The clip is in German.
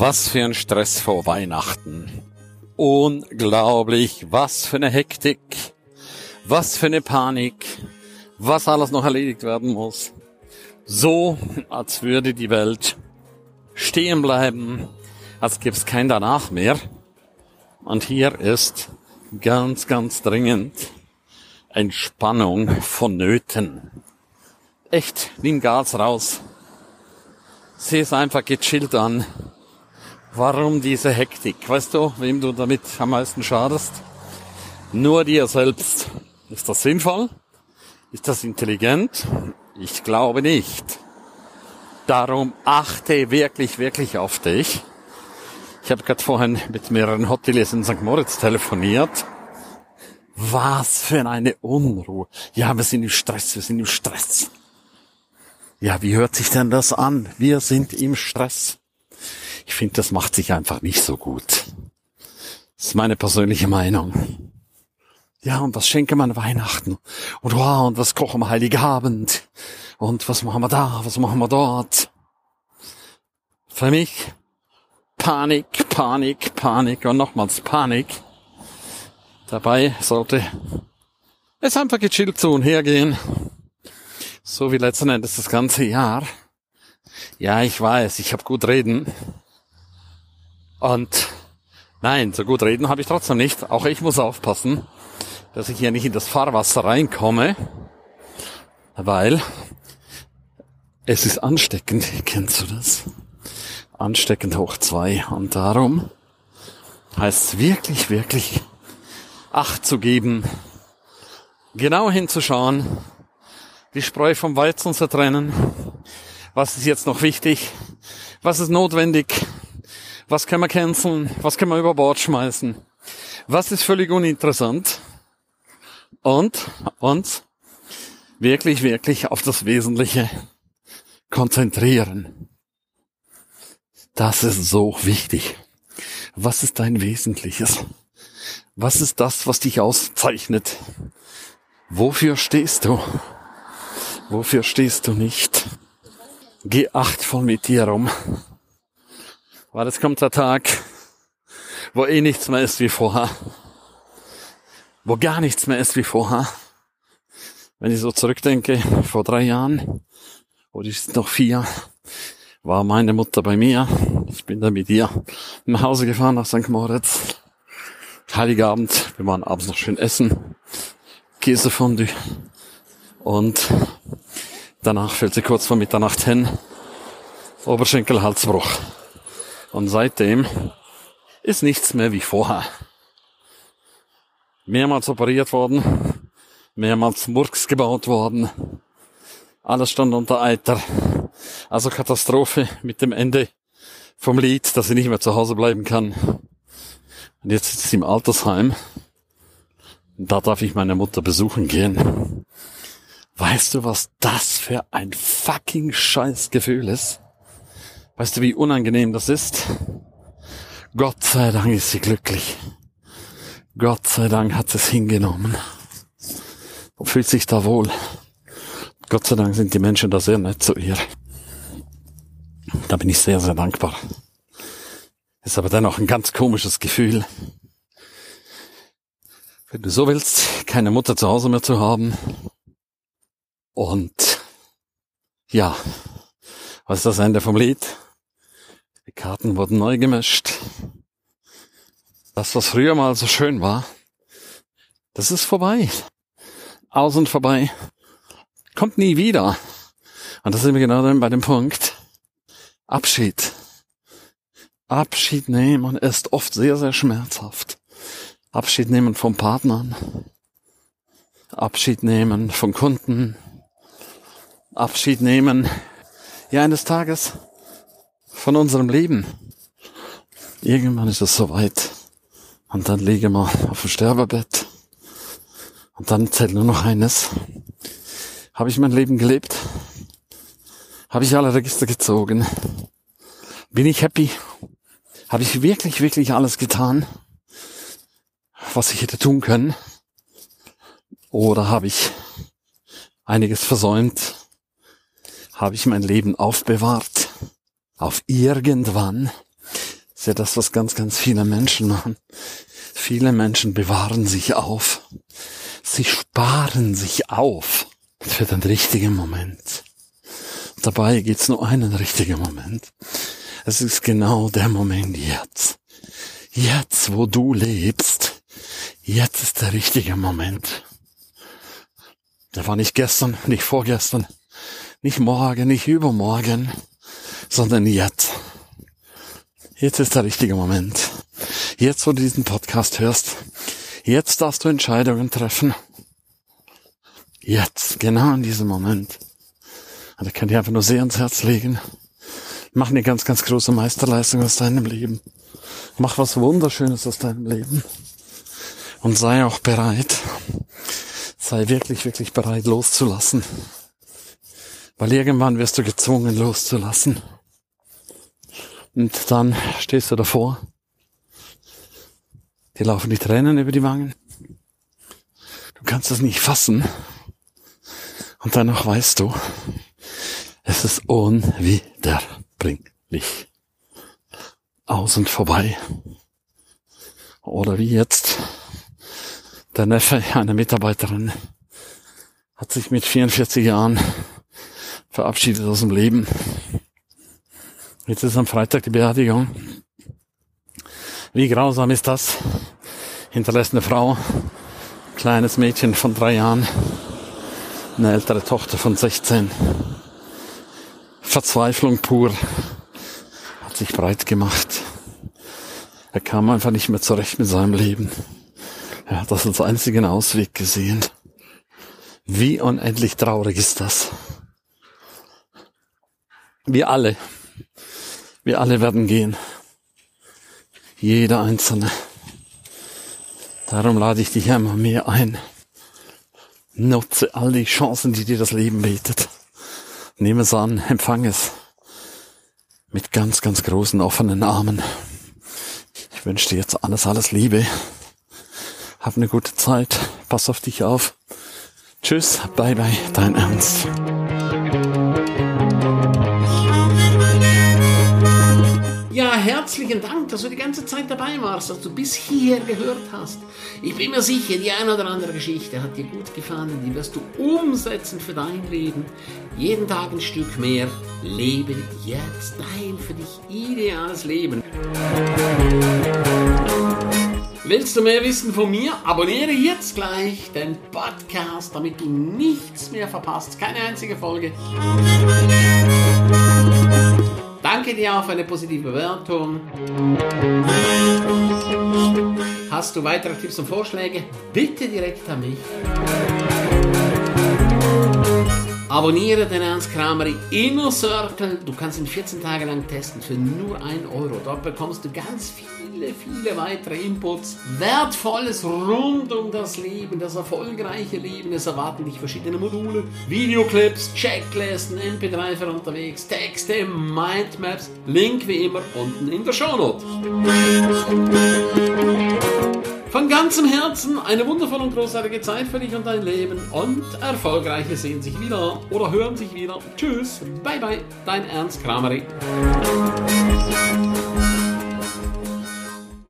Was für ein Stress vor Weihnachten. Unglaublich, was für eine Hektik, was für eine Panik, was alles noch erledigt werden muss. So, als würde die Welt stehen bleiben, als gäbe es kein Danach mehr. Und hier ist ganz, ganz dringend Entspannung vonnöten. Echt, nimm Gas raus. Sieh es einfach gechillt an. Warum diese Hektik? Weißt du, wem du damit am meisten schadest? Nur dir selbst. Ist das sinnvoll? Ist das intelligent? Ich glaube nicht. Darum achte wirklich, wirklich auf dich. Ich habe gerade vorhin mit mehreren Hoteliers in St. Moritz telefoniert. Was für eine Unruhe. Ja, wir sind im Stress, wir sind im Stress. Ja, wie hört sich denn das an? Wir sind im Stress. Ich finde, das macht sich einfach nicht so gut. Das ist meine persönliche Meinung. Ja, und was schenken wir an Weihnachten? Und wow, und was kochen wir Heiligabend? Und was machen wir da? Was machen wir dort? Für mich Panik, Panik, Panik und nochmals Panik. Dabei sollte es einfach gechillt zu und hergehen. So wie letzten Endes das ganze Jahr. Ja, ich weiß, ich habe gut reden. Und nein, so gut reden habe ich trotzdem nicht. Auch ich muss aufpassen, dass ich hier nicht in das Fahrwasser reinkomme, weil es ist ansteckend. Kennst du das? Ansteckend hoch zwei. Und darum heißt es wirklich, wirklich Acht zu geben, genau hinzuschauen, die Spreu vom Weizen zu trennen. Was ist jetzt noch wichtig? Was ist notwendig? Was können wir canceln? Was können wir über Bord schmeißen? Was ist völlig uninteressant? Und uns wirklich, wirklich auf das Wesentliche konzentrieren. Das ist so wichtig. Was ist dein Wesentliches? Was ist das, was dich auszeichnet? Wofür stehst du? Wofür stehst du nicht? Geh achtvoll mit dir um. Weil es kommt der Tag, wo eh nichts mehr ist wie vorher. Wo gar nichts mehr ist wie vorher. Wenn ich so zurückdenke, vor drei Jahren, oder ist noch vier, war meine Mutter bei mir. Ich bin dann mit ihr nach Hause gefahren nach St. Moritz. Heiligabend, wir waren abends noch schön essen. Käsefondue. Und danach fällt sie kurz vor Mitternacht hin. Oberschenkelhalsbruch. Und seitdem ist nichts mehr wie vorher. Mehrmals operiert worden, mehrmals Murks gebaut worden, alles stand unter Eiter. Also Katastrophe mit dem Ende vom Lied, dass sie nicht mehr zu Hause bleiben kann. Und jetzt sitzt sie im Altersheim. Und da darf ich meine Mutter besuchen gehen. Weißt du, was das für ein fucking scheiß Gefühl ist? Weißt du, wie unangenehm das ist? Gott sei Dank ist sie glücklich. Gott sei Dank hat sie es hingenommen. Und fühlt sich da wohl. Gott sei Dank sind die Menschen da sehr nett zu ihr. Da bin ich sehr, sehr dankbar. Ist aber dennoch ein ganz komisches Gefühl. Wenn du so willst, keine Mutter zu Hause mehr zu haben. Und ja, was ist das Ende vom Lied? Die Karten wurden neu gemischt. Das, was früher mal so schön war, das ist vorbei. Aus und vorbei. Kommt nie wieder. Und das sind wir genau dann bei dem Punkt. Abschied. Abschied nehmen ist oft sehr, sehr schmerzhaft. Abschied nehmen von Partnern. Abschied nehmen von Kunden. Abschied nehmen, ja, eines Tages von unserem Leben. Irgendwann ist es soweit. Und dann liegen wir auf dem Sterbebett. Und dann zählt nur noch eines. Habe ich mein Leben gelebt? Habe ich alle Register gezogen? Bin ich happy? Habe ich wirklich, wirklich alles getan, was ich hätte tun können? Oder habe ich einiges versäumt? Habe ich mein Leben aufbewahrt? Auf irgendwann ist ja das, was ganz, ganz viele Menschen machen. Viele Menschen bewahren sich auf. Sie sparen sich auf für den richtigen Moment. Dabei gibt's nur einen richtigen Moment. Es ist genau der Moment jetzt. Jetzt, wo du lebst. Jetzt ist der richtige Moment. Der war nicht gestern, nicht vorgestern, nicht morgen, nicht übermorgen, sondern jetzt. Jetzt ist der richtige Moment. Jetzt, wo du diesen Podcast hörst, jetzt darfst du Entscheidungen treffen. Jetzt, genau in diesem Moment. Und ich kann dir einfach nur sehr ans Herz legen. Mach eine ganz, ganz große Meisterleistung aus deinem Leben. Mach was Wunderschönes aus deinem Leben. Und sei auch bereit. Sei wirklich, wirklich bereit loszulassen. Weil irgendwann wirst du gezwungen loszulassen. Und dann stehst du davor. Dir laufen die Tränen über die Wangen. Du kannst es nicht fassen. Und danach weißt du, es ist unwiederbringlich. Aus und vorbei. Oder wie jetzt. Der Neffe einer Mitarbeiterin hat sich mit 44 Jahren verabschiedet aus dem Leben. Jetzt ist am Freitag die Beerdigung. Wie grausam ist das? Hinterlässt eine Frau, kleines Mädchen von drei Jahren, eine ältere Tochter von 16. Verzweiflung pur hat sich breit gemacht. Er kam einfach nicht mehr zurecht mit seinem Leben. Er hat das als einzigen Ausweg gesehen. Wie unendlich traurig ist das. Wir alle wir alle werden gehen. Jeder Einzelne. Darum lade ich dich einmal mehr ein. Nutze all die Chancen, die dir das Leben bietet. Nehme es an, empfange es. Mit ganz, ganz großen offenen Armen. Ich wünsche dir jetzt alles, alles Liebe. Hab eine gute Zeit. Pass auf dich auf. Tschüss. Bye bye. Dein Ernst. Herzlichen Dank, dass du die ganze Zeit dabei warst, dass du bis hierher gehört hast. Ich bin mir sicher, die eine oder andere Geschichte hat dir gut gefallen, die wirst du umsetzen für dein Leben. Jeden Tag ein Stück mehr. Lebe jetzt dein für dich ideales Leben. Willst du mehr wissen von mir? Abonniere jetzt gleich den Podcast, damit du nichts mehr verpasst. Keine einzige Folge. Danke dir auch für eine positive Bewertung. Hast du weitere Tipps und Vorschläge? Bitte direkt an mich. Abonniere den Ernst Kramer Inner Circle. Du kannst ihn 14 Tage lang testen für nur 1 Euro. Dort bekommst du ganz viel viele, viele weitere Inputs. Wertvolles rund um das Leben, das erfolgreiche Leben. Es erwarten dich verschiedene Module, Videoclips, Checklisten, MP3 für unterwegs, Texte, Mindmaps. Link wie immer unten in der Shownote. Von ganzem Herzen eine wundervolle und großartige Zeit für dich und dein Leben und Erfolgreiche sehen sich wieder oder hören sich wieder. Tschüss, bye bye, dein Ernst Kramery.